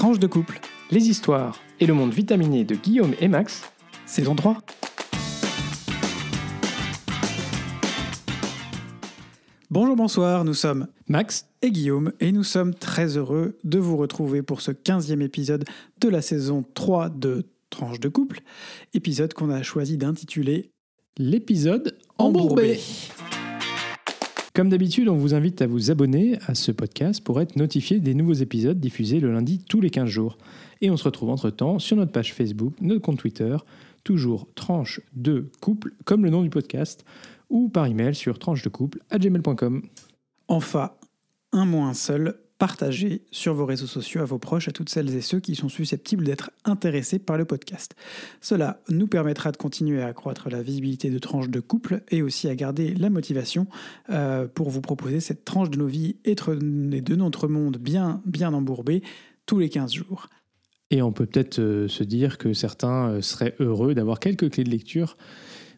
Tranche de couple, les histoires et le monde vitaminé de Guillaume et Max, saison 3. Bonjour, bonsoir, nous sommes Max et Guillaume et nous sommes très heureux de vous retrouver pour ce 15e épisode de la saison 3 de Tranche de couple, épisode qu'on a choisi d'intituler L'épisode embourbé. Comme d'habitude, on vous invite à vous abonner à ce podcast pour être notifié des nouveaux épisodes diffusés le lundi tous les 15 jours. Et on se retrouve entre-temps sur notre page Facebook, notre compte Twitter, toujours tranche de couple, comme le nom du podcast, ou par email sur tranche de couple à gmail.com. Enfin, un mot un seul, partagez sur vos réseaux sociaux à vos proches, à toutes celles et ceux qui sont susceptibles d'être intéressés par le podcast. Cela nous permettra de continuer à accroître la visibilité de tranche de couple et aussi à garder la motivation euh, pour vous proposer cette tranche de nos vies et de notre monde bien, bien embourbé tous les 15 jours. Et on peut peut-être euh, se dire que certains euh, seraient heureux d'avoir quelques clés de lecture,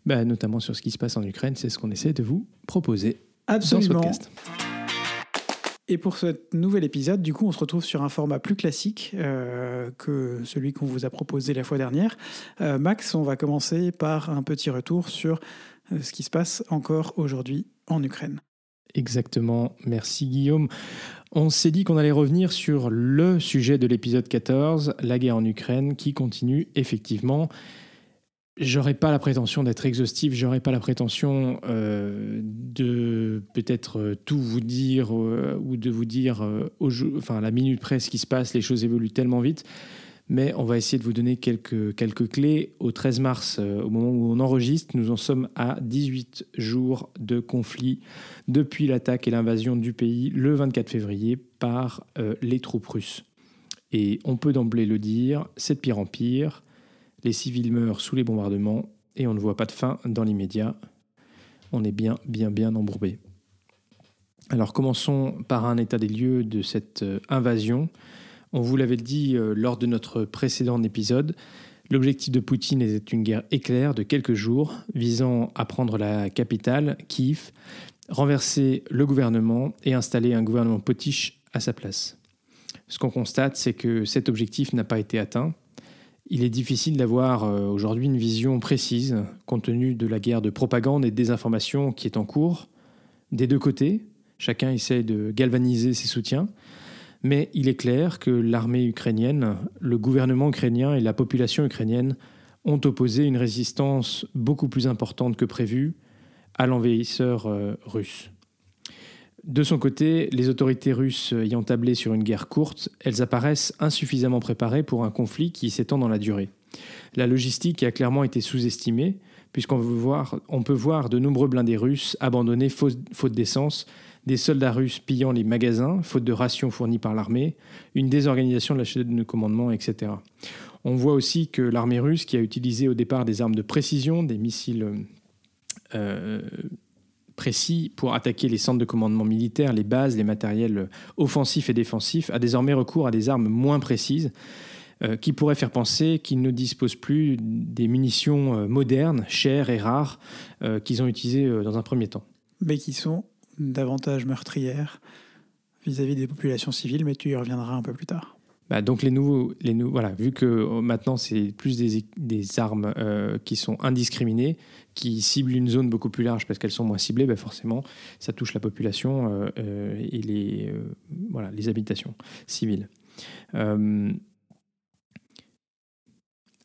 bah, notamment sur ce qui se passe en Ukraine. C'est ce qu'on essaie de vous proposer Absolument. dans ce podcast. Et pour ce nouvel épisode, du coup, on se retrouve sur un format plus classique euh, que celui qu'on vous a proposé la fois dernière. Euh, Max, on va commencer par un petit retour sur euh, ce qui se passe encore aujourd'hui en Ukraine. Exactement, merci Guillaume. On s'est dit qu'on allait revenir sur le sujet de l'épisode 14, la guerre en Ukraine, qui continue effectivement. J'aurais pas la prétention d'être exhaustif, j'aurais pas la prétention euh, de peut-être euh, tout vous dire euh, ou de vous dire enfin, la minute près ce qui se passe, les choses évoluent tellement vite. Mais on va essayer de vous donner quelques, quelques clés. Au 13 mars, au moment où on enregistre, nous en sommes à 18 jours de conflit depuis l'attaque et l'invasion du pays le 24 février par les troupes russes. Et on peut d'emblée le dire, c'est de pire en pire. Les civils meurent sous les bombardements et on ne voit pas de fin dans l'immédiat. On est bien, bien, bien embourbé. Alors commençons par un état des lieux de cette euh, invasion. On vous l'avait dit euh, lors de notre précédent épisode, l'objectif de Poutine était une guerre éclair de quelques jours visant à prendre la capitale, Kiev, renverser le gouvernement et installer un gouvernement potiche à sa place. Ce qu'on constate, c'est que cet objectif n'a pas été atteint. Il est difficile d'avoir euh, aujourd'hui une vision précise, compte tenu de la guerre de propagande et de désinformation qui est en cours, des deux côtés. Chacun essaie de galvaniser ses soutiens. Mais il est clair que l'armée ukrainienne, le gouvernement ukrainien et la population ukrainienne ont opposé une résistance beaucoup plus importante que prévu à l'envahisseur euh, russe. De son côté, les autorités russes ayant tablé sur une guerre courte, elles apparaissent insuffisamment préparées pour un conflit qui s'étend dans la durée. La logistique a clairement été sous-estimée, puisqu'on peut voir de nombreux blindés russes abandonnés faute, faute d'essence, des soldats russes pillant les magasins, faute de rations fournies par l'armée, une désorganisation de la chaîne de commandement, etc. On voit aussi que l'armée russe, qui a utilisé au départ des armes de précision, des missiles euh, précis pour attaquer les centres de commandement militaires, les bases, les matériels offensifs et défensifs, a désormais recours à des armes moins précises euh, qui pourraient faire penser qu'ils ne disposent plus des munitions euh, modernes, chères et rares euh, qu'ils ont utilisées euh, dans un premier temps. Mais qui sont davantage meurtrières vis-à-vis des populations civiles, mais tu y reviendras un peu plus tard. Bah, donc les nouveaux, les nou- voilà, vu que euh, maintenant c'est plus des, des armes euh, qui sont indiscriminées, qui ciblent une zone beaucoup plus large parce qu'elles sont moins ciblées, bah, forcément ça touche la population euh, euh, et les, voilà, les habitations civiles.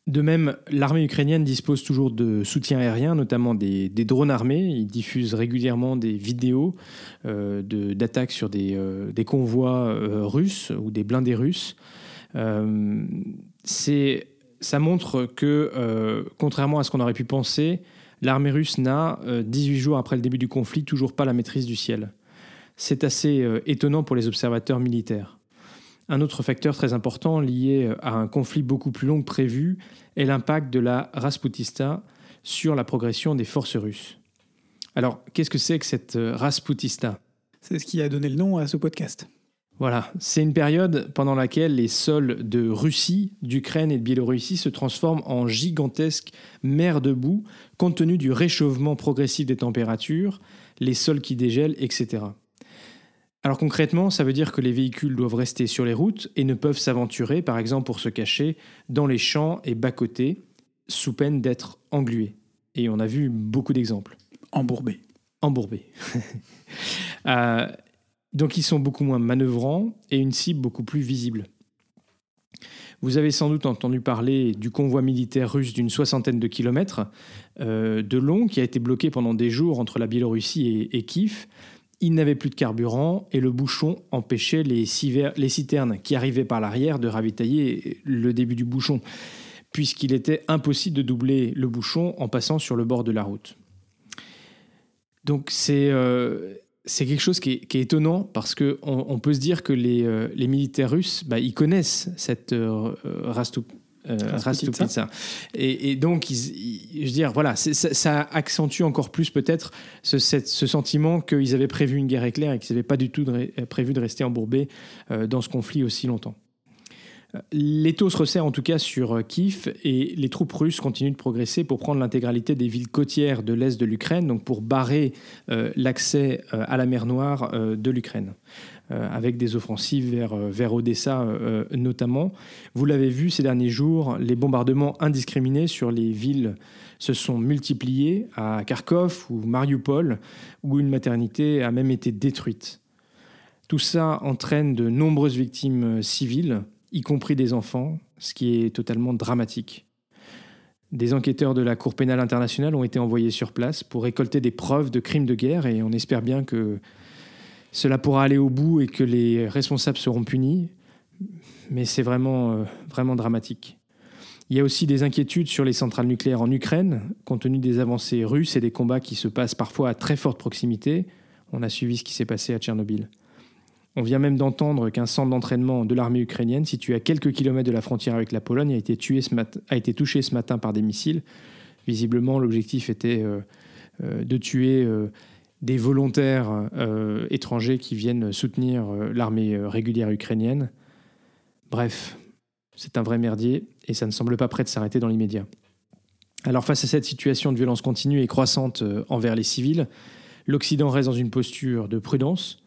De même, l'armée ukrainienne dispose toujours de soutien aérien, notamment des, drones armés. Ils diffusent régulièrement des vidéos euh, d'attaques sur des, euh, convois euh, russes ou des blindés russes. Ça montre que, contrairement à ce qu'on aurait pu penser, l'armée russe n'a, euh, 18 jours après le début du conflit, toujours pas la maîtrise du ciel. C'est assez étonnant pour les observateurs militaires. Un autre facteur très important lié à un conflit beaucoup plus long que prévu est l'impact de la Rasputista sur la progression des forces russes. Alors, qu'est-ce que c'est que cette euh, Rasputista? C'est ce qui a donné le nom à ce podcast. Voilà, c'est une période pendant laquelle les sols de Russie, d'Ukraine et de Biélorussie se transforment en gigantesques mers de boue compte tenu du réchauffement progressif des températures, les sols qui dégèlent, etc. Alors concrètement, ça veut dire que les véhicules doivent rester sur les routes et ne peuvent s'aventurer, par exemple pour se cacher, dans les champs et bas-côtés, sous peine d'être englués. Et on a vu beaucoup d'exemples. Embourbés. Embourbés. Euh, donc ils sont beaucoup moins manœuvrants et une cible beaucoup plus visible. Vous avez sans doute entendu parler du convoi militaire russe d'une soixantaine de kilomètres euh, de long qui a été bloqué pendant des jours entre la Biélorussie et, Kiev. Il n'avait plus de carburant et le bouchon empêchait les, les citernes qui arrivaient par l'arrière de ravitailler le début du bouchon, puisqu'il était impossible de doubler le bouchon en passant sur le bord de la route. Donc c'est euh, quelque chose qui est, étonnant parce qu'on on peut se dire que les, euh, les militaires russes, bah, ils connaissent cette euh, euh Rastup, euh, Et, et, donc, je veux dire, voilà, ça, accentue encore plus peut-être ce, ce, sentiment qu'ils avaient prévu une guerre éclair et qu'ils n'avaient pas du tout prévu de rester embourbés dans ce conflit aussi longtemps. L'étau se resserre en tout cas sur Kiev et les troupes russes continuent de progresser pour prendre l'intégralité des villes côtières de l'est de l'Ukraine, donc pour barrer euh, l'accès euh, à la mer Noire euh, de l'Ukraine, avec des offensives vers, vers Odessa notamment. Vous l'avez vu ces derniers jours, les bombardements indiscriminés sur les villes se sont multipliés à Kharkov ou Mariupol, où une maternité a même été détruite. Tout ça entraîne de nombreuses victimes civiles, y compris des enfants, ce qui est totalement dramatique. Des enquêteurs de la Cour pénale internationale ont été envoyés sur place pour récolter des preuves de crimes de guerre et on espère bien que cela pourra aller au bout et que les responsables seront punis, mais c'est vraiment, euh, vraiment dramatique. Il y a aussi des inquiétudes sur les centrales nucléaires en Ukraine, compte tenu des avancées russes et des combats qui se passent parfois à très forte proximité. On a suivi ce qui s'est passé à Tchernobyl. On vient même d'entendre qu'un centre d'entraînement de l'armée ukrainienne, situé à quelques kilomètres de la frontière avec la Pologne, a été, touché ce matin par des missiles. Visiblement, l'objectif était euh, euh, de tuer euh, des volontaires étrangers qui viennent soutenir l'armée régulière ukrainienne. Bref, c'est un vrai merdier et ça ne semble pas prêt de s'arrêter dans l'immédiat. Alors face à cette situation de violence continue et croissante envers les civils, l'Occident reste dans une posture de prudence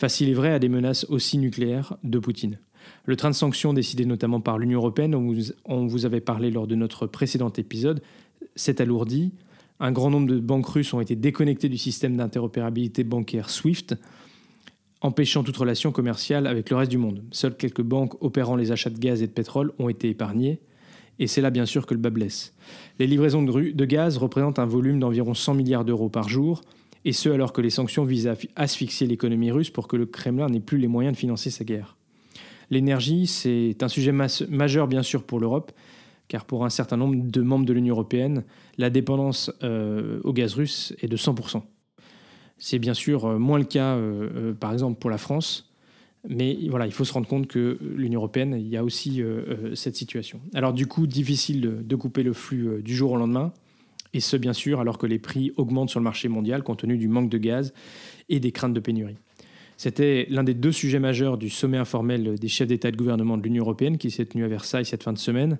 face il est vrai à des menaces aussi nucléaires de Poutine. Le train de sanctions décidé notamment par l'Union européenne, dont on vous avait parlé lors de notre précédent épisode, s'est alourdi. Un grand nombre de banques russes ont été déconnectées du système d'interopérabilité bancaire SWIFT, empêchant toute relation commerciale avec le reste du monde. Seules quelques banques opérant les achats de gaz et de pétrole ont été épargnées, et c'est là bien sûr que le bas blesse. Les livraisons de gaz représentent un volume d'environ 100 milliards d'euros par jour, et ce alors que les sanctions visent à asphyxier l'économie russe pour que le Kremlin n'ait plus les moyens de financer sa guerre. L'énergie, c'est un sujet majeur bien sûr pour l'Europe, car pour un certain nombre de membres de l'Union européenne, la dépendance euh, au gaz russe est de 100%. C'est bien sûr euh, moins le cas, euh, par exemple, pour la France, mais voilà, il faut se rendre compte que l'Union européenne, il y a aussi cette situation. Alors du coup, difficile de couper le flux du jour au lendemain et ce bien sûr alors que les prix augmentent sur le marché mondial compte tenu du manque de gaz et des craintes de pénurie. C'était l'un des deux sujets majeurs du sommet informel des chefs d'État et de gouvernement de l'Union européenne qui s'est tenu à Versailles cette fin de semaine.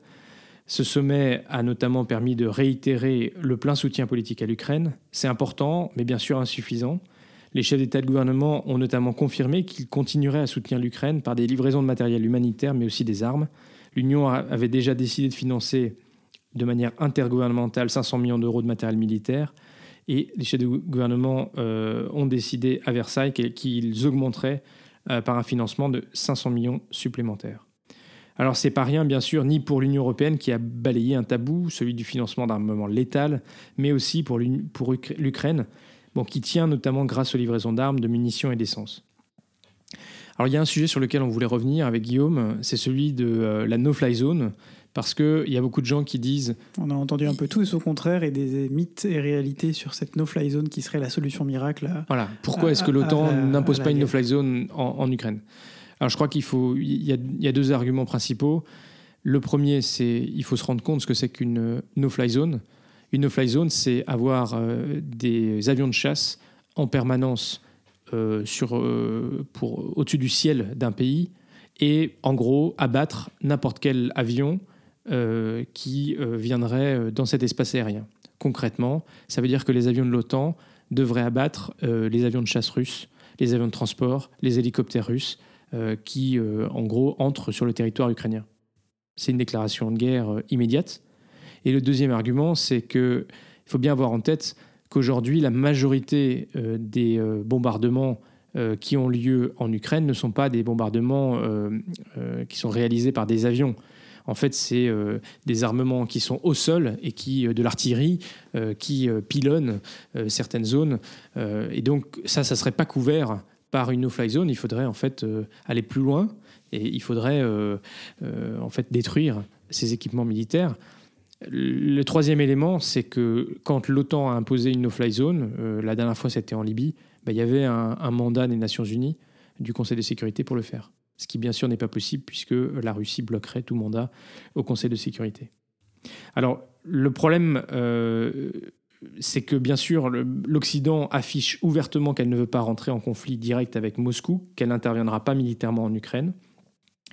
Ce sommet a notamment permis de réitérer le plein soutien politique à l'Ukraine. C'est important, mais bien sûr insuffisant. Les chefs d'État et de gouvernement ont notamment confirmé qu'ils continueraient à soutenir l'Ukraine par des livraisons de matériel humanitaire, mais aussi des armes. L'Union avait déjà décidé de financer de manière intergouvernementale 500 millions d'euros de matériel militaire. Et les chefs de gouvernement euh, ont décidé à Versailles qu'ils augmenteraient euh, par un financement de 500 millions supplémentaires. Alors c'est pas rien bien sûr, ni pour l'Union européenne qui a balayé un tabou, celui du financement d'armement létal, mais aussi pour l'Ukraine, qui tient notamment grâce aux livraisons d'armes, de munitions et d'essence. Alors il y a un sujet sur lequel on voulait revenir avec Guillaume, c'est celui de euh, la no-fly zone parce qu'il y a beaucoup de gens qui disent... On a entendu un peu tout et au contraire et des mythes et réalités sur cette no-fly zone qui serait la solution miracle. voilà, pourquoi est-ce que l'OTAN n'impose pas une no-fly zone en, Ukraine? Alors je crois qu'il faut... Il y, a, il y, a, deux arguments principaux. Le premier, c'est il faut se rendre compte ce que c'est qu'une no-fly zone. Une no-fly zone, c'est avoir euh, des avions de chasse en permanence euh, sur, euh, pour, au-dessus du ciel d'un pays et en gros abattre n'importe quel avion euh, qui euh, viendraient euh, dans cet espace aérien. Concrètement, ça veut dire que les avions de l'OTAN devraient abattre les avions de chasse russes, les avions de transport, les hélicoptères russes, qui, en gros, entrent sur le territoire ukrainien. C'est une déclaration de guerre immédiate. Et le deuxième argument, c'est qu'il faut bien avoir en tête qu'aujourd'hui, la majorité des bombardements qui ont lieu en Ukraine ne sont pas des bombardements qui sont réalisés par des avions. En fait, c'est euh, des armements qui sont au sol et qui euh, de l'artillerie euh, qui pilonnent certaines zones. et donc ça, ça serait pas couvert par une no-fly zone. Il faudrait en fait aller plus loin et il faudrait en fait détruire ces équipements militaires. Le troisième élément, c'est que quand l'OTAN a imposé une no-fly zone, la dernière fois c'était en Libye, bah, il y avait un mandat des Nations Unies du Conseil de sécurité pour le faire ce qui bien sûr n'est pas possible puisque la Russie bloquerait tout mandat au Conseil de sécurité. Alors le problème, euh, c'est que bien sûr l'Occident affiche ouvertement qu'elle ne veut pas rentrer en conflit direct avec Moscou, qu'elle n'interviendra pas militairement en Ukraine.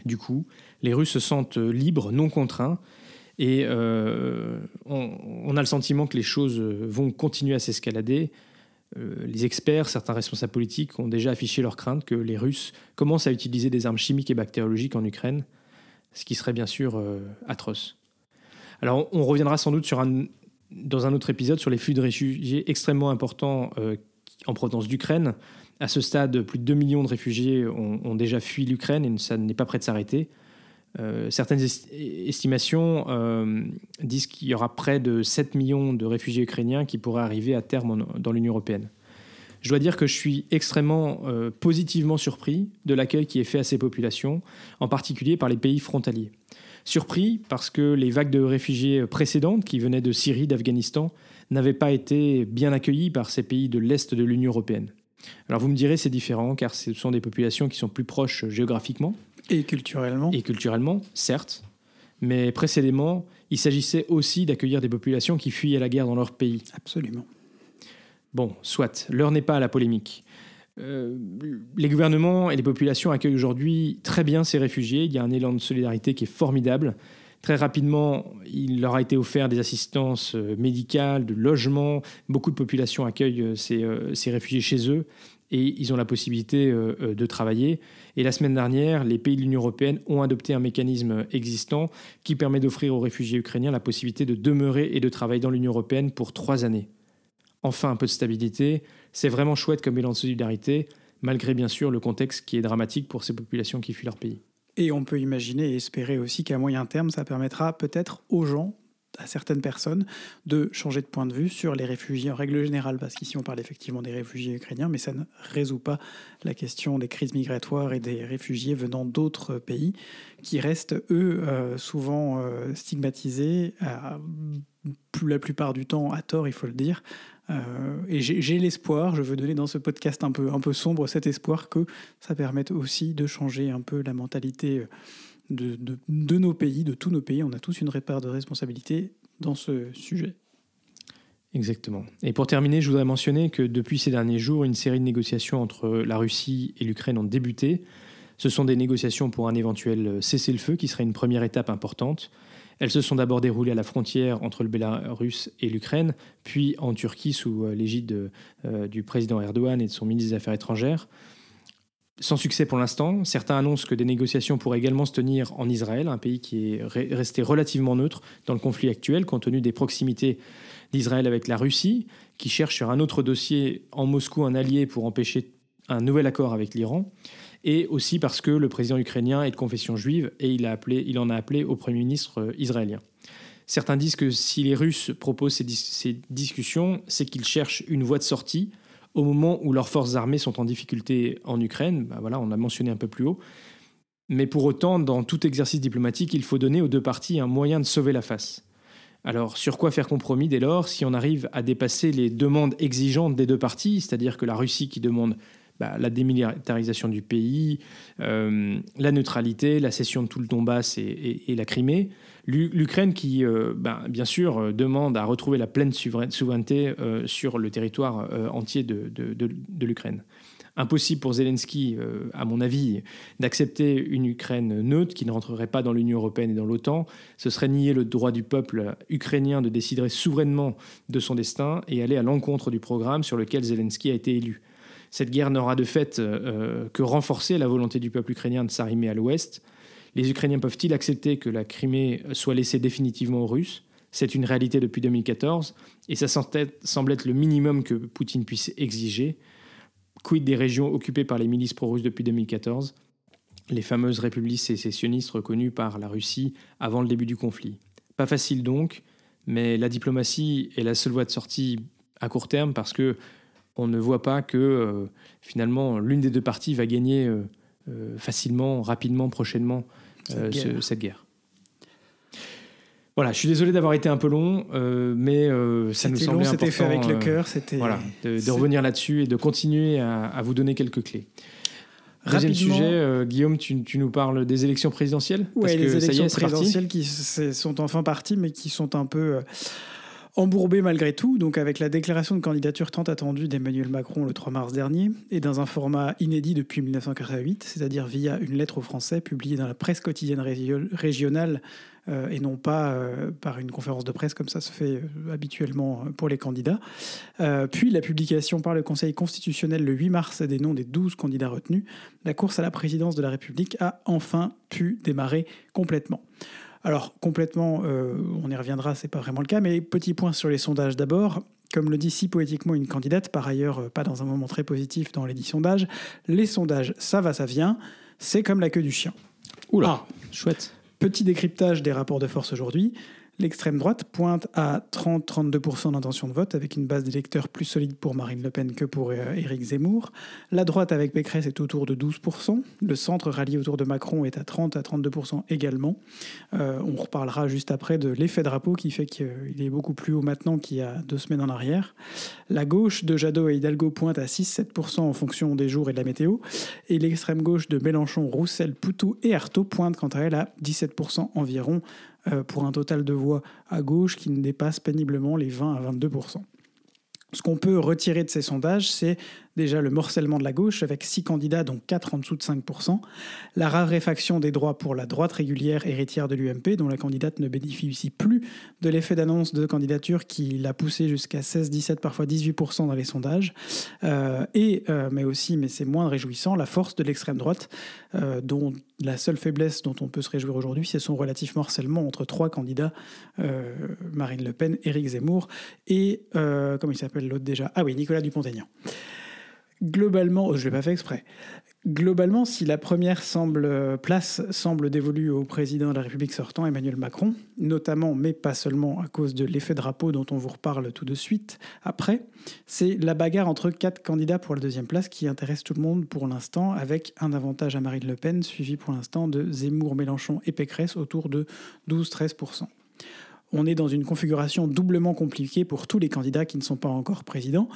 Du coup, les Russes se sentent libres, non contraints, et euh, on, a le sentiment que les choses vont continuer à s'escalader les experts, certains responsables politiques ont déjà affiché leur crainte que les Russes commencent à utiliser des armes chimiques et bactériologiques en Ukraine, ce qui serait bien sûr euh, atroce. Alors on reviendra sans doute dans un autre épisode sur les flux de réfugiés extrêmement importants euh, en provenance d'Ukraine. À ce stade, plus de 2 millions de réfugiés ont déjà fui l'Ukraine et ça n'est pas prêt de s'arrêter. Euh, certaines estimations euh, disent qu'il y aura près de 7 millions de réfugiés ukrainiens qui pourraient arriver à terme dans l'Union européenne. Je dois dire que je suis extrêmement euh, positivement surpris de l'accueil qui est fait à ces populations, en particulier par les pays frontaliers. Surpris parce que les vagues de réfugiés précédentes, qui venaient de Syrie, d'Afghanistan, n'avaient pas été bien accueillies par ces pays de l'Est de l'Union européenne. Alors vous me direz c'est différent car ce sont des populations qui sont plus proches géographiquement, et culturellement. Et culturellement, certes. Mais précédemment, il s'agissait aussi d'accueillir des populations qui fuyaient la guerre dans leur pays. Absolument. Bon, soit, l'heure n'est pas à la polémique. Euh, les gouvernements et les populations accueillent aujourd'hui très bien ces réfugiés. Il y a un élan de solidarité qui est formidable. Très rapidement, il leur a été offert des assistances euh, médicales, de logement. Beaucoup de populations accueillent euh, ces, ces réfugiés chez eux et ils ont la possibilité de travailler. Et la semaine dernière, les pays de l'Union européenne ont adopté un mécanisme existant qui permet d'offrir aux réfugiés ukrainiens la possibilité de demeurer et de travailler dans l'Union européenne pour trois années. Enfin, un peu de stabilité, c'est vraiment chouette comme bilan de solidarité, malgré bien sûr le contexte qui est dramatique pour ces populations qui fuient leur pays. Et on peut imaginer et espérer aussi qu'à moyen terme, ça permettra peut-être aux gens à certaines personnes de changer de point de vue sur les réfugiés en règle générale, parce qu'ici on parle effectivement des réfugiés ukrainiens, mais ça ne résout pas la question des crises migratoires et des réfugiés venant d'autres pays, qui restent, eux, euh, souvent euh, stigmatisés, la plupart du temps à tort, il faut le dire. Euh, et j'ai l'espoir, je veux donner dans ce podcast un peu, un peu sombre cet espoir que ça permette aussi de changer un peu la mentalité de, nos pays, de tous nos pays. On a tous une part de responsabilité dans ce sujet. Exactement. Et pour terminer, je voudrais mentionner que depuis ces derniers jours, une série de négociations entre la Russie et l'Ukraine ont débuté. Ce sont des négociations pour un éventuel cessez-le-feu qui serait une première étape importante. Elles se sont d'abord déroulées à la frontière entre le Bélarus et l'Ukraine, puis en Turquie sous l'égide euh, du président Erdogan et de son ministre des Affaires étrangères. Sans succès pour l'instant, certains annoncent que des négociations pourraient également se tenir en Israël, un pays qui est resté relativement neutre dans le conflit actuel, compte tenu des proximités d'Israël avec la Russie, qui cherche sur un autre dossier en Moscou un allié pour empêcher un nouvel accord avec l'Iran, et aussi parce que le président ukrainien est de confession juive et il, a appelé, il en a appelé au Premier ministre euh, israélien. Certains disent que si les Russes proposent ces, ces discussions, c'est qu'ils cherchent une voie de sortie au moment où leurs forces armées sont en difficulté en Ukraine. Bah on l'a mentionné un peu plus haut. Mais pour autant, dans tout exercice diplomatique, il faut donner aux deux parties un moyen de sauver la face. Alors, sur quoi faire compromis dès lors si on arrive à dépasser les demandes exigeantes des deux parties, c'est-à-dire que la Russie qui demande bah, la démilitarisation du pays, euh, la neutralité, la cession de tout le Donbass et, la Crimée. L'Ukraine qui, euh, bah, bien sûr, euh, demande à retrouver la pleine souveraineté sur le territoire entier de, de l'Ukraine. Impossible pour Zelensky, à mon avis, d'accepter une Ukraine neutre qui ne rentrerait pas dans l'Union européenne et dans l'OTAN. Ce serait nier le droit du peuple ukrainien de décider souverainement de son destin et aller à l'encontre du programme sur lequel Zelensky a été élu. Cette guerre n'aura de fait que renforcé la volonté du peuple ukrainien de s'arrimer à l'ouest. Les Ukrainiens peuvent-ils accepter que la Crimée soit laissée définitivement aux Russes? C'est une réalité depuis 2014 et ça semble être le minimum que Poutine puisse exiger. Quid des régions occupées par les milices pro-russes depuis 2014 les fameuses républiques sécessionnistes reconnues par la Russie avant le début du conflit. Pas facile donc, mais la diplomatie est la seule voie de sortie à court terme parce que on ne voit pas que euh, finalement l'une des deux parties va gagner euh, facilement, rapidement, prochainement cette guerre. Voilà, je suis désolé d'avoir été un peu long, mais ça nous semblait long, C'était fait avec le cœur, c'était voilà, de, revenir là-dessus et de continuer à vous donner quelques clés. Deuxième sujet, euh, Guillaume, tu, nous parles des élections présidentielles Oui, les élections présidentielles qui sont enfin parties, mais qui sont un peu embourbées malgré tout. Donc, avec la déclaration de candidature tant attendue d'Emmanuel Macron le 3 mars dernier, et dans un format inédit depuis 1948, c'est-à-dire via une lettre aux Français publiée dans la presse quotidienne régionale euh, et non pas euh, par une conférence de presse comme ça se fait euh, habituellement pour les candidats. puis la publication par le Conseil constitutionnel le 8 mars des noms des 12 candidats retenus, la course à la présidence de la République a enfin pu démarrer complètement. Alors complètement, on y reviendra, c'est pas vraiment le cas, mais petit point sur les sondages d'abord. Comme le dit si poétiquement une candidate, par ailleurs pas dans un moment très positif dans les dix sondages, les sondages, ça va, ça vient, c'est comme la queue du chien. Oula, ah. chouette. Petit décryptage des rapports de force aujourd'hui. L'extrême droite pointe à 30-32% d'intention de vote, avec une base d'électeurs plus solide pour Marine Le Pen que pour euh, Éric Zemmour. La droite avec Pécresse est autour de 12%. Le centre rallié autour de Macron est à 30 à 32% également. Euh, on reparlera juste après de l'effet drapeau qui fait qu'il est beaucoup plus haut maintenant qu'il y a deux semaines en arrière. La gauche de Jadot et Hidalgo pointe à 6-7% en fonction des jours et de la météo. Et l'extrême gauche de Mélenchon, Roussel, Poutou et Artaud pointe quant à elle à 17% environ pour un total de voix à gauche qui ne dépasse péniblement les 20 à 22% ce qu'on peut retirer de ces sondages, c'est déjà le morcellement de la gauche, avec six candidats, dont quatre en dessous de 5%, la raréfaction des droits pour la droite régulière héritière de l'UMP, dont la candidate ne bénéficie plus de l'effet d'annonce de candidature qui l'a poussé jusqu'à 16, 17, parfois 18% dans les sondages, euh, et, euh, mais aussi, mais c'est moins réjouissant, la force de l'extrême droite, euh, dont la seule faiblesse dont on peut se réjouir aujourd'hui, c'est son relatif morcellement entre trois candidats, Marine Le Pen, Éric Zemmour, et, comment il s'appelle l'autre déjà? Ah oui, Nicolas Dupont-Aignan globalement, je ne l'ai pas fait exprès, globalement, si la première semble, place semble dévolue au président de la République sortant, Emmanuel Macron, notamment, mais pas seulement à cause de l'effet drapeau dont on vous reparle tout de suite après, c'est la bagarre entre quatre candidats pour la deuxième place qui intéresse tout le monde pour l'instant, avec un avantage à Marine Le Pen, suivi pour l'instant de Zemmour, Mélenchon et Pécresse autour de 12-13% on est dans une configuration doublement compliquée pour tous les candidats qui ne sont pas encore présidents.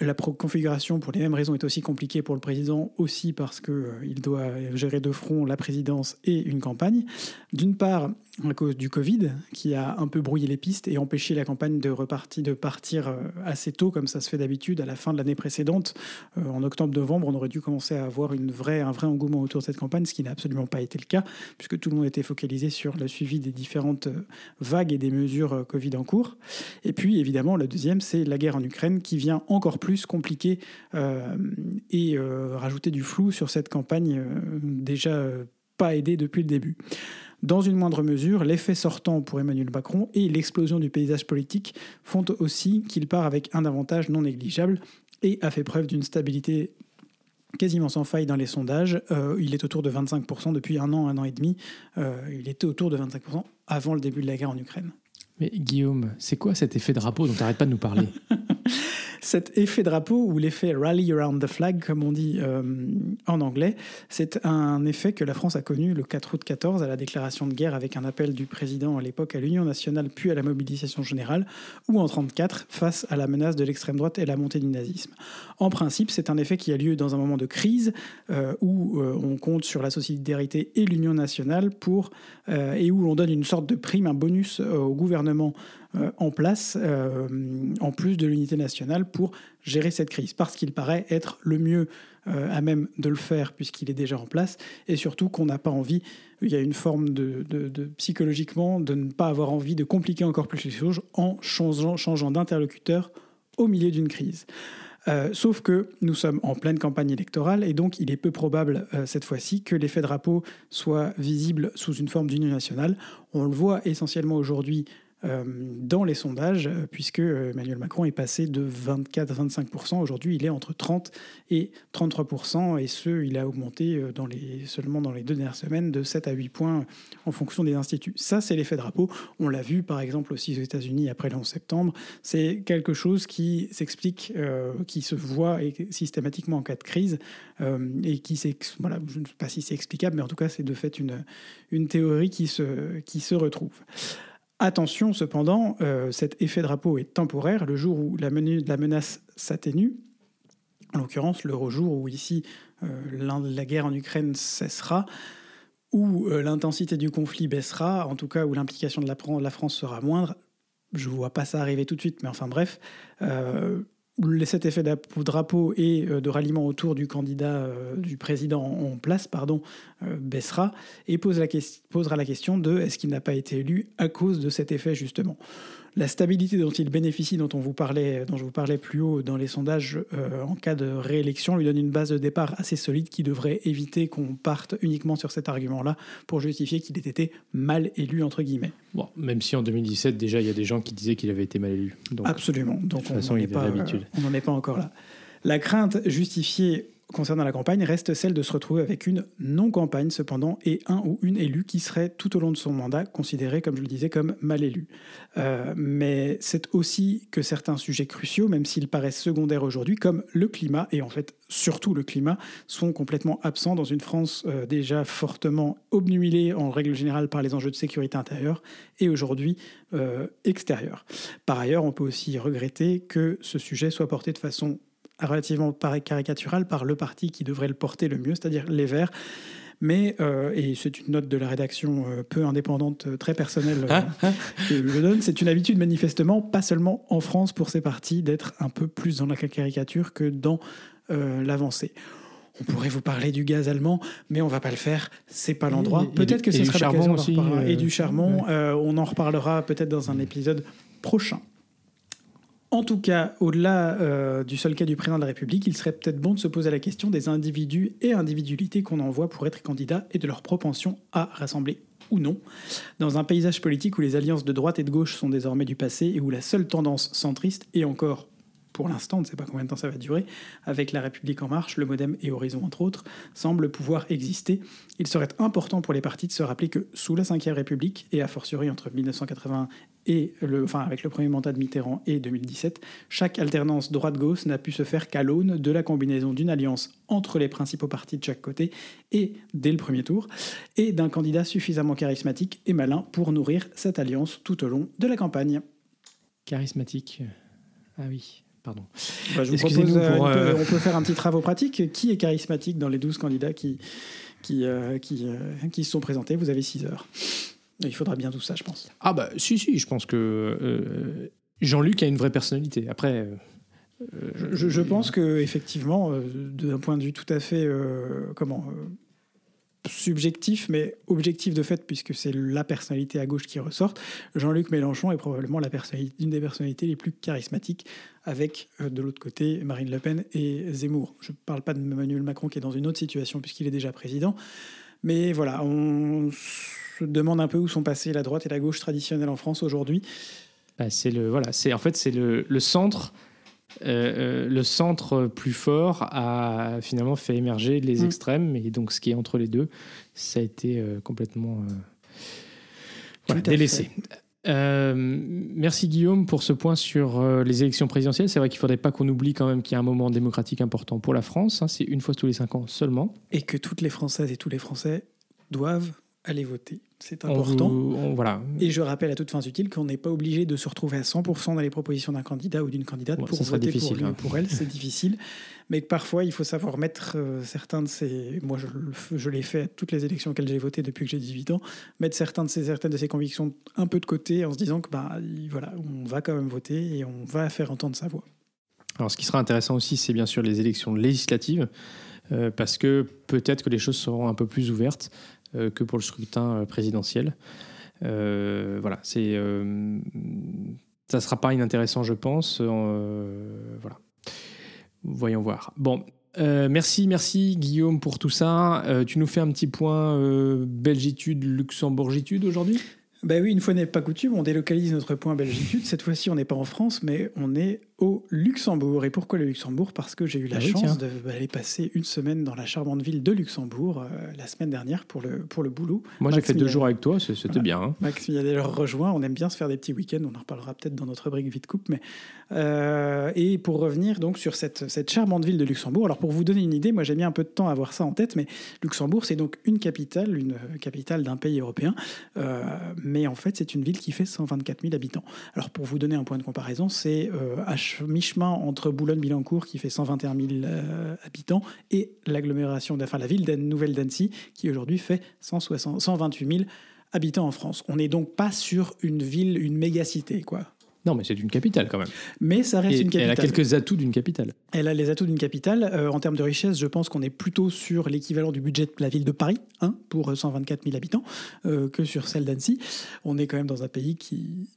La configuration, pour les mêmes raisons, est aussi compliquée pour le président, aussi parce qu'il euh, doit gérer de front la présidence et une campagne. D'une part, à cause du Covid, qui a un peu brouillé les pistes et empêché la campagne de, repartir, partir euh, assez tôt, comme ça se fait d'habitude, à la fin de l'année précédente. Euh, en octobre-novembre, on aurait dû commencer à avoir un vrai engouement autour de cette campagne, ce qui n'a absolument pas été le cas, puisque tout le monde était focalisé sur le suivi des différentes euh, vagues et des mesures Covid en cours. Et puis, évidemment, le deuxième, c'est la guerre en Ukraine, qui vient encore plus compliquer et rajouter du flou sur cette campagne déjà pas aidée depuis le début. Dans une moindre mesure, l'effet sortant pour Emmanuel Macron et l'explosion du paysage politique font aussi qu'il part avec un avantage non négligeable et a fait preuve d'une stabilité quasiment sans faille dans les sondages. Euh, il est autour de 25% depuis un an, un an et demi. Euh, il était autour de 25% avant le début de la guerre en Ukraine. Mais Guillaume, c'est quoi cet effet drapeau dont tu n'arrêtes pas de nous parler? Cet effet drapeau ou l'effet rally around the flag, comme on dit euh, en anglais, c'est un effet que la France a connu le 4 août 14 à la déclaration de guerre avec un appel du président à l'époque à l'Union nationale puis à la mobilisation générale, ou en 34 face à la menace de l'extrême droite et la montée du nazisme. En principe, c'est un effet qui a lieu dans un moment de crise euh, où euh, on compte sur la solidarité et l'Union nationale pour et où l'on donne une sorte de prime, un bonus au gouvernement en place, euh, en plus de l'unité nationale, pour gérer cette crise, parce qu'il paraît être le mieux euh, à même de le faire, puisqu'il est déjà en place, et surtout qu'on n'a pas envie, il y a une forme de, psychologiquement, de ne pas avoir envie de compliquer encore plus les choses en changeant, changeant d'interlocuteur au milieu d'une crise. Euh, sauf que nous sommes en pleine campagne électorale et donc il est peu probable euh, cette fois-ci que l'effet drapeau soit visible sous une forme d'union nationale. On le voit essentiellement aujourd'hui euh, dans les sondages, euh, puisque euh, Emmanuel Macron est passé de 24 à 25% Aujourd'hui, il est entre 30 et 33% et ce, il a augmenté seulement dans les deux dernières semaines de 7 à 8 points en fonction des instituts. Ça, c'est l'effet drapeau. On l'a vu, par exemple, aussi aux États-Unis après le 11 septembre. C'est quelque chose qui s'explique, qui se voit systématiquement en cas de crise et qui, voilà, je ne sais pas si c'est explicable, mais en tout cas, c'est de fait une, théorie qui se retrouve. Attention cependant, euh, cet effet drapeau est temporaire. Le jour où la, menace s'atténue, en l'occurrence le jour où ici euh, la guerre en Ukraine cessera, où euh, l'intensité du conflit baissera, en tout cas où l'implication de la, France sera moindre, je ne vois pas ça arriver tout de suite, mais enfin bref, cet effet de drapeau et euh, de ralliement autour du candidat euh, du président en place euh, baissera et posera la question de est-ce qu'il n'a pas été élu à cause de cet effet justement la stabilité dont il bénéficie, dont, on vous parlait, dont je vous parlais plus haut dans les sondages euh, en cas de réélection, lui donne une base de départ assez solide qui devrait éviter qu'on parte uniquement sur cet argument-là pour justifier qu'il ait été mal élu, entre guillemets. Bon, même si en 2017, déjà, il y a des gens qui disaient qu'il avait été mal élu. Absolument. Donc, de toute façon, on n'en est pas encore là. La crainte justifiée concernant la campagne reste celle de se retrouver avec une non-campagne cependant et un ou une élue qui serait tout au long de son mandat considéré, comme je le disais, comme mal élu. Euh, mais c'est aussi que certains sujets cruciaux, même s'ils paraissent secondaires aujourd'hui, comme le climat, et en fait surtout le climat, sont complètement absents dans une France euh, déjà fortement obnuilée en règle générale par les enjeux de sécurité intérieure et aujourd'hui euh, extérieure. Par ailleurs, on peut aussi regretter que ce sujet soit porté de façon relativement caricatural par le parti qui devrait le porter le mieux, c'est-à-dire les Verts. Mais, euh, et c'est une note de la rédaction euh, peu indépendante, euh, très personnelle ah, ah. que je donne, c'est une habitude manifestement, pas seulement en France pour ces partis, d'être un peu plus dans la caricature que dans l'avancée. On pourrait vous parler du gaz allemand, mais on va pas le faire. C'est pas l'endroit. Peut-être que ce sera l'occasion aussi. Et du charbon, on en reparlera peut-être dans un épisode prochain. En tout cas, au-delà euh, du seul cas du président de la République, il serait peut-être bon de se poser la question des individus et individualités qu'on envoie pour être candidats et de leur propension à rassembler ou non. Dans un paysage politique où les alliances de droite et de gauche sont désormais du passé et où la seule tendance centriste, et encore pour l'instant, on ne sait pas combien de temps ça va durer, avec La République en marche, le Modem et Horizon entre autres, semble pouvoir exister. Il serait important pour les partis de se rappeler que sous la Ve République, et a fortiori entre 1980 et le, enfin avec le premier mandat de Mitterrand et 2017, chaque alternance droite-gauche n'a pu se faire qu'à l'aune de la combinaison d'une alliance entre les principaux partis de chaque côté et dès le premier tour, et d'un candidat suffisamment charismatique et malin pour nourrir cette alliance tout au long de la campagne. Charismatique. Ah oui. Pardon. Bah, je vous propose, euh, euh, on, peut, faire un petit travaux pratique. Qui est charismatique dans les 12 candidats qui, qui, euh, qui, qui se sont présentés? Vous avez 6 heures. Il faudra bien tout ça, je pense. Ah bah si, si, je pense que Jean-Luc a une vraie personnalité. Après... je, je, pense que effectivement, d'un point de vue tout à fait comment subjectif, mais objectif de fait, puisque c'est la personnalité à gauche qui ressort. Jean-Luc Mélenchon est probablement la une des personnalités les plus charismatiques, avec euh, de l'autre côté Marine Le Pen et Zemmour. Je ne parle pas de Emmanuel Macron qui est dans une autre situation puisqu'il est déjà président, mais voilà, on se demande un peu où sont passées la droite et la gauche traditionnelle en France aujourd'hui. Bah, c'est le voilà, c'est en fait c'est le, le centre euh, euh, le centre plus fort a finalement fait émerger les mm. extrêmes, et donc ce qui est entre les deux, ça a été euh, complètement délaissé. merci Guillaume pour ce point sur les élections présidentielles. C'est vrai qu'il ne faudrait pas qu'on oublie quand même qu'il y a un moment démocratique important pour la France. Hein. c'est une fois tous les cinq ans seulement. Et que toutes les Françaises et tous les Français doivent aller voter. C'est important. voilà. Et je rappelle à toutes fins utiles qu'on n'est pas obligé de se retrouver à 100% dans les propositions d'un candidat ou d'une candidate pour voter pour, lui, pour elle. C'est difficile. Mais que parfois, il faut savoir mettre euh, certains de ces. Moi, je, je l'ai fait à toutes les élections auxquelles j'ai voté depuis que j'ai 18 ans. Mettre certains de ces, certaines de ces convictions un peu de côté en se disant que bah, voilà, on va quand même voter et on va faire entendre sa voix. Alors, ce qui sera intéressant aussi, c'est bien sûr les élections législatives. Euh, parce que peut-être que les choses seront un peu plus ouvertes. Euh, que pour le scrutin euh, présidentiel. Euh, voilà, c'est ça sera pas inintéressant, je pense. voilà. voyons voir. Bon, merci, merci Guillaume pour tout ça. Tu nous fais un petit point Belgitude, Luxembourgitude aujourd'hui? Ben oui, une fois n'est pas coutume, on délocalise notre point Belgitude. Cette fois-ci, on n'est pas en France, mais on est au Luxembourg. Et pourquoi le Luxembourg? Parce que j'ai eu la Ah chance d'aller passer une semaine dans la charmante ville de Luxembourg euh, la semaine dernière pour le, pour le boulot. Moi, j'ai fait deux jours avec toi, c'était Voilà. bien. hein. Max m'y a d'ailleurs rejoint. On aime bien se faire des petits week-ends. On en reparlera peut-être dans notre rubrique vite coupe. Mais euh, et pour revenir donc sur cette, cette charmante ville de Luxembourg. Alors pour vous donner une idée, moi j'ai mis un peu de temps à avoir ça en tête, mais Luxembourg c'est donc une capitale, une capitale d'un pays européen. Euh, mais en fait c'est une ville qui fait 124 000 habitants. Alors pour vous donner un point de comparaison, c'est à mi-chemin entre Boulogne-Billancourt qui fait 121 000 euh, habitants et l'agglomération, enfin la ville de Nouvelle-Dancy qui aujourd'hui fait 160 128 000 habitants en France. On n'est donc pas sur une ville, une mégacité, quoi. Non, mais c'est une capitale quand même. Mais ça reste Et une elle a capitale. quelques atouts d'une capitale. Elle a les atouts d'une capitale. Euh, en termes de richesse, je pense qu'on est plutôt sur l'équivalent du budget de la ville de Paris, hein, pour euh, 124 000 habitants, euh, que sur celle d'Annecy. On est quand même dans un pays qui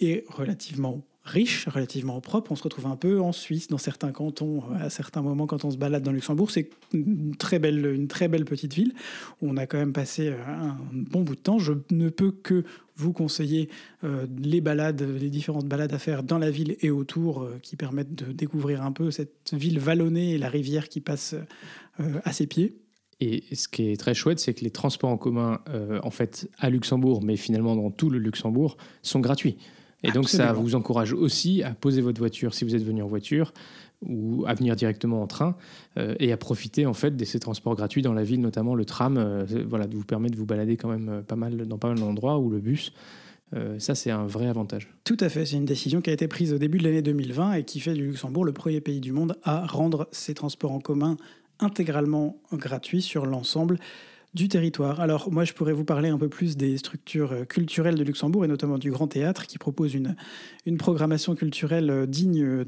est relativement riche, relativement propre. On se retrouve un peu en Suisse, dans certains cantons, à certains moments quand on se balade dans Luxembourg. C'est une très belle, une très belle petite ville. On a quand même passé euh, un bon bout de temps. Je ne peux que vous conseiller euh, les balades, les différentes balades à faire dans la ville et autour euh, qui permettent de découvrir un peu cette ville vallonnée et la rivière qui passe à ses pieds. Et ce qui est très chouette, c'est que les transports en commun, en fait, à Luxembourg, mais finalement dans tout le Luxembourg, sont gratuits. Et donc, ça vous encourage aussi à poser votre voiture si vous êtes venu en voiture ou à venir directement en train euh, et à profiter en fait de ces transports gratuits dans la ville, notamment le tram, euh, voilà, vous permet de vous balader quand même euh, pas mal dans pas mal d'endroits ou le bus. Euh, ça, c'est un vrai avantage. Tout à fait, c'est une décision qui a été prise au début de l'année 2020 et qui fait du Luxembourg le premier pays du monde à rendre ses transports en commun intégralement gratuits sur l'ensemble du territoire. Alors moi je pourrais vous parler un peu plus des structures euh, culturelles de Luxembourg et notamment du Grand Théâtre qui propose une, une programmation culturelle euh, digne euh,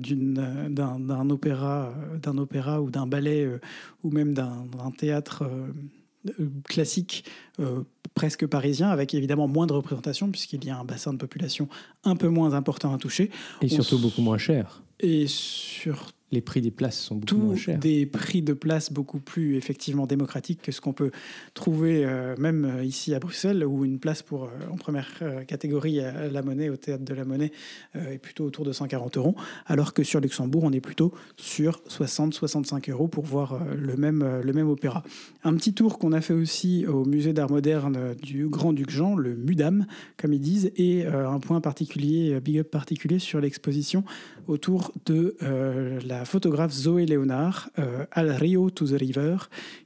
d'un, opéra, d'un opéra ou d'un ballet ou même d'un, théâtre classique euh, presque parisien avec évidemment moins de représentation puisqu'il y a un bassin de population un peu moins important à toucher Et surtout beaucoup moins cher. et surtout Les prix des places sont beaucoup moins tous chers. des prix de place beaucoup plus effectivement démocratiques que ce qu'on peut trouver euh, même euh, ici à Bruxelles, où une place pour euh, en première euh, catégorie à la Monnaie, au théâtre de la Monnaie, est plutôt autour de 140 euros, alors que sur Luxembourg, on est plutôt sur 60-65 euros pour voir le, même, le même opéra. Un petit tour qu'on a fait aussi au musée d'art moderne du Grand-Duc Jean, le MUDAM, comme ils disent, et un point particulier, big up particulier sur l'exposition autour de euh, photographe Zoé Léonard, euh, Al Rio to the River,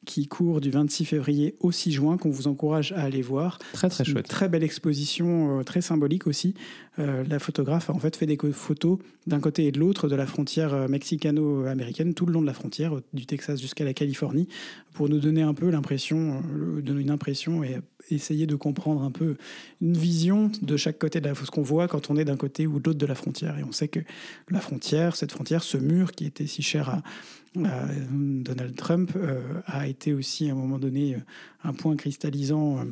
qui court du 26 février au 6 juin, qu'on vous encourage à aller voir. Très très Une chouette. très belle exposition, euh, très symbolique aussi. Euh, la photographe a en fait fait des photos d'un côté et de l'autre de la frontière euh, mexicano-américaine, tout le long de la frontière, du Texas jusqu'à la Californie, pour nous donner un peu l'impression, euh, donner une impression et essayer de comprendre un peu une vision de chaque côté de la ce qu'on voit quand on est d'un côté ou de l'autre de la frontière. Et on sait que la frontière, cette frontière, ce mur qui était si cher à Donald Trump, euh, a été aussi à un moment donné euh, un point cristallisant. euh,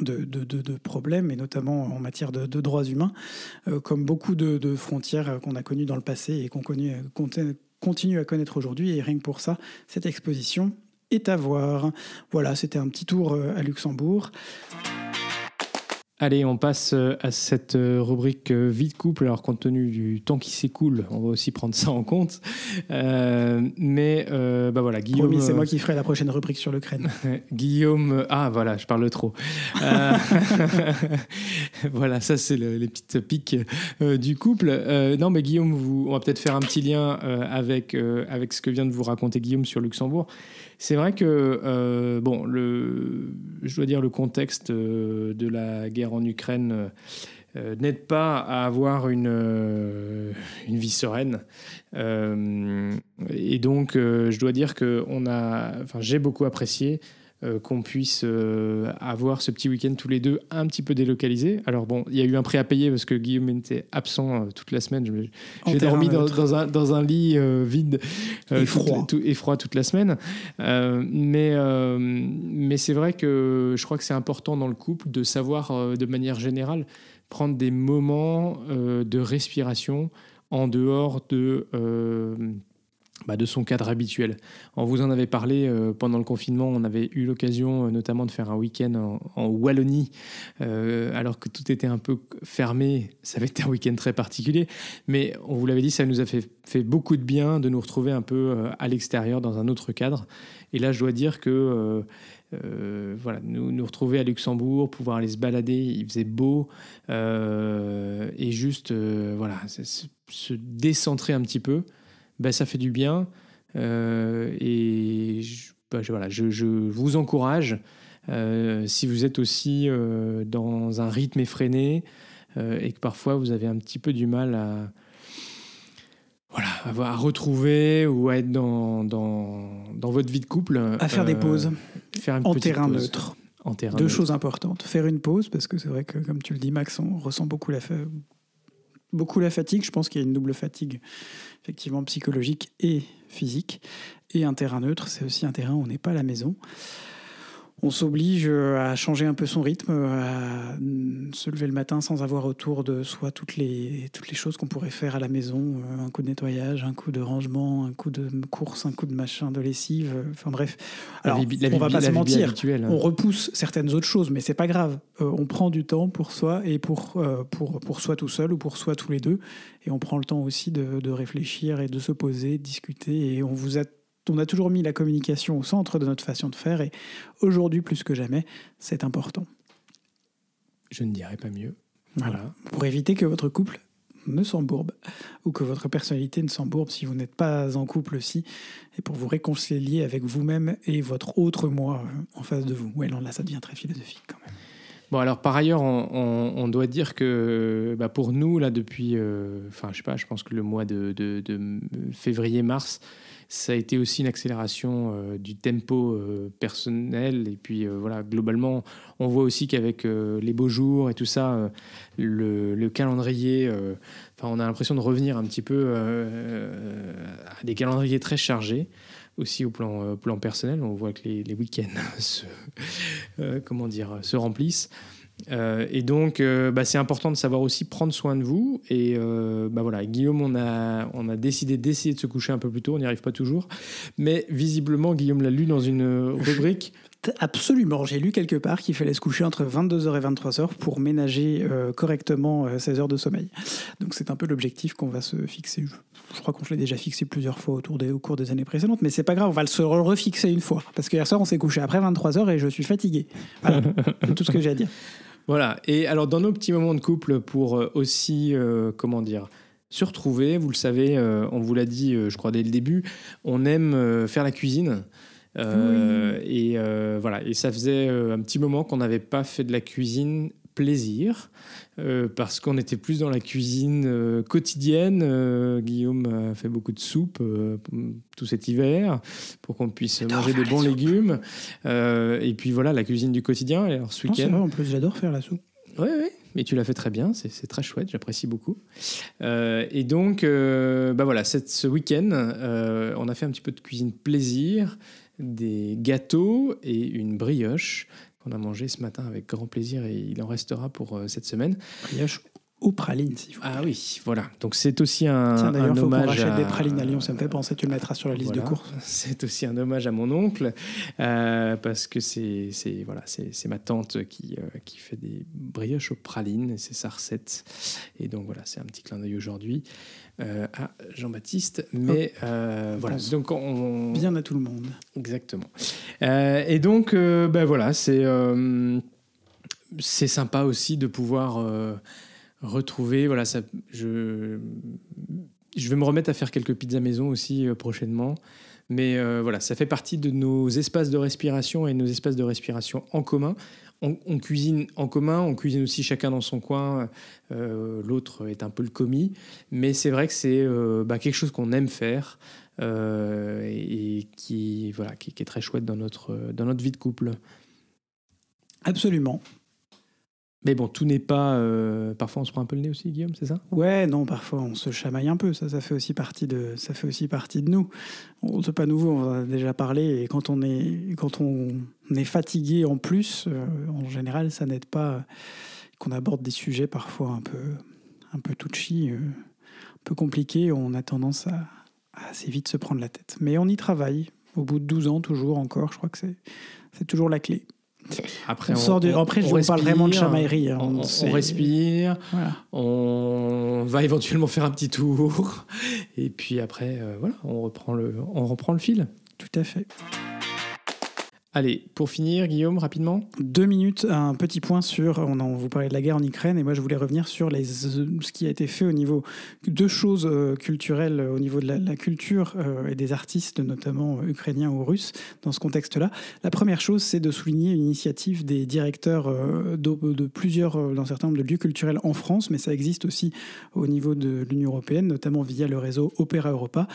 de, de, de- problèmes, et notamment en matière de, droits humains, comme beaucoup de, frontières qu'on a connues dans le passé et qu'on continue à connaître aujourd'hui. Et rien que pour ça, cette exposition est à voir. Voilà, c'était un petit tour à Luxembourg. Allez, on passe euh, à cette euh, rubrique euh, vie de couple. Alors, compte tenu du temps qui s'écoule, on va aussi prendre ça en compte. Euh, mais, euh, bah voilà, Guillaume. Promis, c'est moi qui ferai la prochaine rubrique sur l'Ukraine. Guillaume, ah voilà, je parle trop. Euh, voilà, ça c'est le- les petites piques du couple. Non, mais Guillaume, vous, on va peut-être faire un petit lien avec avec ce que vient de vous raconter Guillaume sur Luxembourg. C'est vrai que euh, bon, le, je dois dire le contexte euh, de la guerre en Ukraine. euh, n'aide pas à avoir une, vie sereine. Et donc, je dois dire que j'ai beaucoup apprécié euh, qu'on puisse euh, avoir ce petit week-end tous les deux un petit peu délocalisé. Alors bon, il y a eu un prix à payer parce que Guillaume était absent euh, toute la semaine. J'ai dormi dans, un, dans un lit vide Et froid. tout- et froid toute la semaine. Mais mais c'est vrai que je crois que c'est important dans le couple de savoir de manière générale prendre des moments de respiration en dehors de, bah, de son cadre habituel. On vous en avait parlé euh, pendant le confinement, on avait eu l'occasion euh, notamment de faire un week-end en, Wallonie, euh, alors que tout était un peu fermé. Ça avait été un week-end très particulier, mais on vous l'avait dit, ça nous a fait, beaucoup de bien de nous retrouver un peu à l'extérieur dans un autre cadre. Et là, je dois dire que voilà, nous, nous retrouver à Luxembourg, pouvoir aller se balader, il faisait beau, et juste voilà, se décentrer un petit peu ben, ça fait du bien. Euh, et je, ben, voilà, je, je, vous encourage, euh, si vous êtes aussi euh, dans un rythme effréné et que parfois vous avez un petit peu du mal à, voilà, à, retrouver ou à être dans, dans, dans, votre vie de couple. À faire des pauses. Faire en terrain neutre. En terrain Deux choses importantes. Faire une pause, parce que c'est vrai que, comme tu le dis, Max, on ressent beaucoup la, beaucoup la fatigue. Je pense qu'il y a une double fatigue, effectivement psychologique et physique. Et un terrain neutre, c'est aussi un terrain où on n'est pas à la maison on s'oblige à changer un peu son rythme, à se lever le matin sans avoir autour de soi toutes les, toutes les choses qu'on pourrait faire à la maison, euh, un coup de nettoyage, un coup de rangement, un coup de course, un coup de machin, de lessive, euh, enfin bref. Alors, on va pas se mentir, hein. on repousse certaines autres choses, mais c'est pas grave. Euh, on prend du temps pour soi et pour, pour, pour soi tout seul ou pour soi tous les deux, et on prend le temps aussi de, de réfléchir et de se poser, de discuter, et on vous a on a toujours mis la communication au centre de notre façon de faire et aujourd'hui plus que jamais, c'est important. Je ne dirais pas mieux. Voilà. Pour éviter que votre couple ne s'embourbe ou que votre personnalité ne s'embourbe si vous n'êtes pas en couple aussi et pour vous réconcilier avec vous-même et votre autre moi euh, en face de vous. Ouais, non, là ça devient très philosophique quand même. Bon, alors par ailleurs, on, doit dire que bah, pour nous, là, depuis, euh, enfin, je sais pas, je pense que le mois de, de février-mars, ça a été aussi une accélération euh, du tempo euh, personnel. Et puis euh, voilà, globalement, on voit aussi qu'avec les beaux jours et tout ça, le, calendrier, enfin, on a l'impression de revenir un petit peu à des calendriers très chargés aussi au plan, personnel. On voit que les, les week-ends se, comment dire, se remplissent. Euh, et donc, euh, bah, c'est important de savoir aussi prendre soin de vous. Et euh, bah, voilà, Guillaume, on a, on a décidé d'essayer de se coucher un peu plus tôt. On n'y arrive pas toujours. Mais visiblement, Guillaume l'a lu dans une rubrique. Absolument. J'ai lu quelque part qu'il fallait se coucher entre 22h et 23h pour ménager correctement ses heures de sommeil. Donc, c'est un peu l'objectif qu'on va se fixer. Je, crois qu'on l'ait déjà fixé plusieurs fois au cours des années précédentes. Mais c'est pas grave, on va le se refixer une fois. Parce que hier soir, on s'est couché après 23h et je suis fatigué. Voilà. c'est tout ce que j'ai à dire. Voilà. Et alors, dans nos petits moments de couple, pour euh, aussi, euh, comment dire, se retrouver, vous le savez, euh, on vous l'a dit, je crois, dès le début, on aime faire la cuisine. Et voilà. Et ça faisait un petit moment qu'on n'avait pas fait de la cuisine plaisir. Euh, parce qu'on était plus dans la cuisine euh, quotidienne. Euh, Guillaume a fait beaucoup de soupe tout cet hiver pour qu'on puisse manger de bons légumes. et puis voilà, la cuisine du quotidien. alors ce week-end. En plus, j'adore faire la soupe. Oui, oui, mais tu l'as fait très bien, c'est très chouette, j'apprécie beaucoup. et donc, bah voilà, cette, ce week-end, on a fait un petit peu de cuisine plaisir, des gâteaux et une brioche qu'on a mangé ce matin avec grand plaisir et il en restera pour euh, cette semaine. Aux pralines, si vous Ah oui, voilà. Donc c'est aussi un, Tiens, un faut hommage. rachète des pralines à Lyon, ça me fait penser, tu le mettras sur la liste de courses. C'est aussi un hommage à mon oncle, euh, parce que c'est voilà, c'est ma tante qui, euh, qui fait des brioches aux pralines, et c'est sa recette. Et donc voilà, c'est un petit clin d'œil aujourd'hui. Euh, à Jean-Baptiste. Mais euh, voilà, donc on... Bien à tout le monde. Exactement. Et donc, ben voilà, c'est c'est sympa aussi de pouvoir retrouver. Voilà, ça, je, vais me remettre à faire quelques pizzas maison aussi prochainement. Mais voilà, ça fait partie de nos espaces de respiration et nos espaces de respiration en commun on, cuisine en commun, on cuisine aussi chacun dans son coin, euh, l'autre est un peu le commis, mais c'est vrai que c'est euh, bah, quelque chose qu'on aime faire euh, et, qui, voilà, qui, est très chouette dans notre, dans notre vie de couple. Absolument. Mais bon, tout n'est pas. Euh, parfois, on se prend un peu le nez aussi, Guillaume, c'est ça? Ouais, non, parfois on se chamaille un peu. Ça, ça fait aussi partie de, ça fait aussi partie de nous. C'est pas nouveau, on en a déjà parlé. Et quand on est, quand on est fatigué en plus, euh, en général, ça n'aide pas qu'on aborde des sujets parfois un peu, un peu touchy, euh, un peu compliqués. On a tendance à, assez vite se prendre la tête. Mais on y travaille, au bout de 12 ans, toujours encore, je crois que c'est toujours la clé. Après, On sort de- après, je vous parle vraiment de chamaillerie, hein. On, on respire, Voilà. on va éventuellement faire un petit tour, et puis après, euh, voilà, on reprend le, on reprend le fil. Tout à fait. Allez, pour finir, Guillaume, rapidement. Deux minutes, un petit point sur. On, vous parlait de la guerre en Ukraine, et moi je voulais revenir sur les, ce qui a été fait au niveau. Deux choses euh, culturelles, euh, au niveau de la, culture euh, et des artistes, notamment ukrainiens ou russes, dans ce contexte-là. La première chose, c'est de souligner une initiative des directeurs de, plusieurs, d'un certain nombre de lieux culturels en France, mais ça existe aussi au niveau de l'Union européenne, notamment via le réseau Opéra Europa.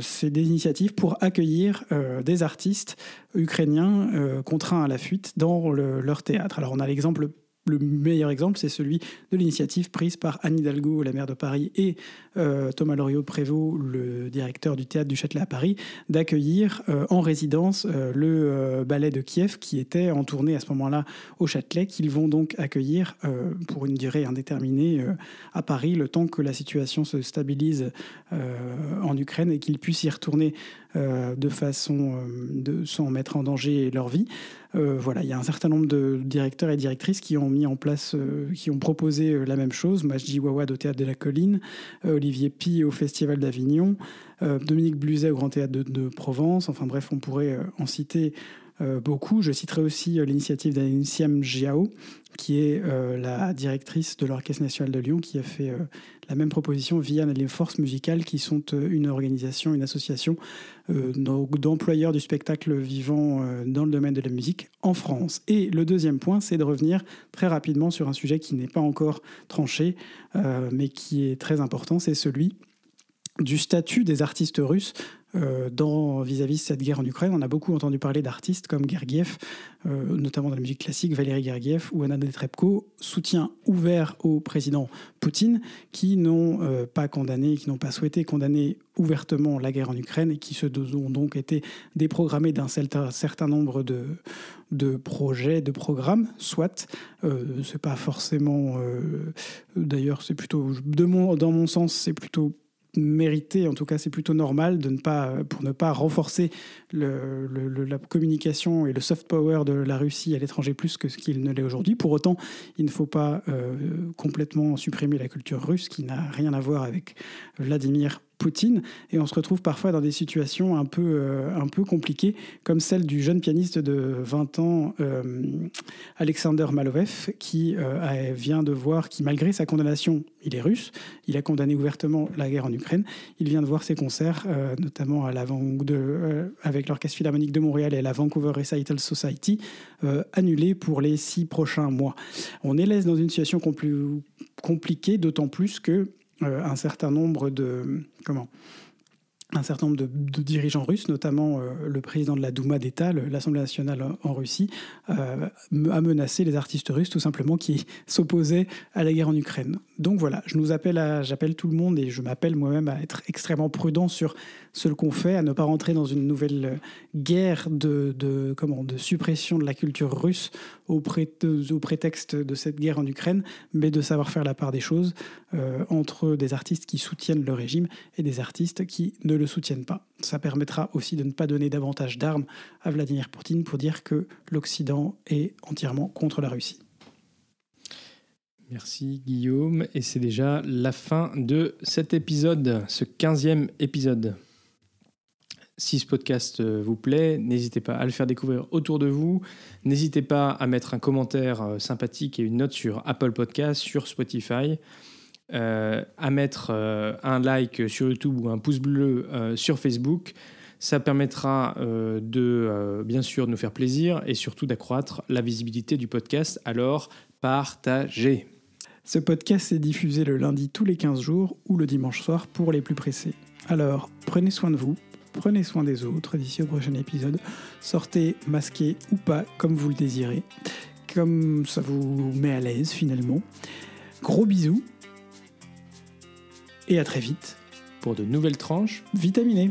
C'est des initiatives pour accueillir des artistes ukrainiens euh, contraints à la fuite dans le- leur théâtre. Alors on a l'exemple, le meilleur exemple, c'est celui de l'initiative prise par Anne Hidalgo, la maire de Paris, et euh, Thomas Loriot-Prévost, le directeur du théâtre du Châtelet à Paris, d'accueillir euh, en résidence le ballet de Kiev qui était en tournée à ce moment-là au Châtelet, qu'ils vont donc accueillir pour une durée indéterminée à Paris, le temps que la situation se stabilise en Ukraine et qu'ils puissent y retourner euh, de façon euh, de, sans mettre en danger leur vie. Euh, voilà, il y a un certain nombre de directeurs et directrices qui ont mis en place, qui ont proposé la même chose. Majdi Wawad au Théâtre de la Colline, Olivier Pi au Festival d'Avignon, Dominique Bluzet au Grand Théâtre de, Provence. Enfin bref, on pourrait en citer beaucoup. Je citerai aussi euh, l'initiative d'Aniciem Jiao, qui est euh, la directrice de l'Orchestre national de Lyon, qui a fait euh, la même proposition via les forces musicales, qui sont euh, une organisation, une association euh, d'employeurs du spectacle vivant euh, dans le domaine de la musique en France. Et le deuxième point, c'est de revenir très rapidement sur un sujet qui n'est pas encore tranché, euh, mais qui est très important, c'est celui du statut des artistes russes euh, vis-à-vis de cette guerre en Ukraine. On a beaucoup entendu parler d'artistes comme Gergiev, euh, notamment dans la musique classique, Valéry Gergiev ou Anna Netrebko, soutien ouvert au président Poutine, qui n'ont euh, pas condamné, qui n'ont pas souhaité condamner ouvertement la guerre en Ukraine et qui se ont donc été déprogrammés d'un certain nombre de, projets, de programmes, soit. Euh, c'est pas forcément. D'ailleurs, c'est plutôt. Dans mon sens, c'est plutôt mérité, en tout cas c'est plutôt normal de ne pas, pour ne pas renforcer le, la communication et le soft power de la Russie à l'étranger plus que ce qu'il ne l'est aujourd'hui. Pour autant, il ne faut pas euh, complètement supprimer la culture russe qui n'a rien à voir avec Vladimir Poutine. Et on se retrouve parfois dans des situations un peu, euh, un peu compliquées comme celle du jeune pianiste de 20 ans euh, Alexander Malovev qui euh, vient de voir qui malgré sa condamnation il est russe. Il a condamné ouvertement la guerre en Ukraine. Il vient de voir ses concerts notamment à l'avant de avec l'orchestre philharmonique de Montréal et la Vancouver Recital Society annulés pour les six prochains mois. On est laisse dans une situation compli- compliquée d'autant plus que un certain nombre de comment un certain nombre de, dirigeants russes, notamment euh, le président de la Douma d'État, l'Assemblée nationale en, Russie, euh, a menacé les artistes russes tout simplement qui s'opposaient à la guerre en Ukraine. Donc voilà, je nous appelle j'appelle tout le monde et je m'appelle moi-même à être extrêmement prudent sur ce qu'on fait, à ne pas rentrer dans une nouvelle euh, guerre de, suppression de la culture russe au, pré- au prétexte de cette guerre en Ukraine, mais de savoir faire la part des choses euh, entre des artistes qui soutiennent le régime et des artistes qui ne le soutiennent pas. Ça permettra aussi de ne pas donner davantage d'armes à Vladimir Poutine pour dire que l'Occident est entièrement contre la Russie. Merci Guillaume, et c'est déjà la fin de cet épisode, ce 15e épisode. Si ce podcast euh, vous plaît, n'hésitez pas à le faire découvrir autour de vous. N'hésitez pas à mettre un commentaire euh, sympathique et une note sur Apple Podcast, sur Spotify. Euh, à mettre un like sur YouTube ou un pouce bleu sur Facebook. Ça permettra de, bien sûr, de nous faire plaisir et surtout d'accroître la visibilité du podcast. Alors, partagez. Ce podcast est diffusé le lundi tous les 15 jours ou le dimanche soir pour les plus pressés. Alors, prenez soin de vous, prenez soin des autres d'ici au prochain épisode. Sortez masqué ou pas, comme vous le désirez, comme ça vous met à l'aise finalement. Gros bisous et à très vite. Pour de nouvelles tranches, Vitaminé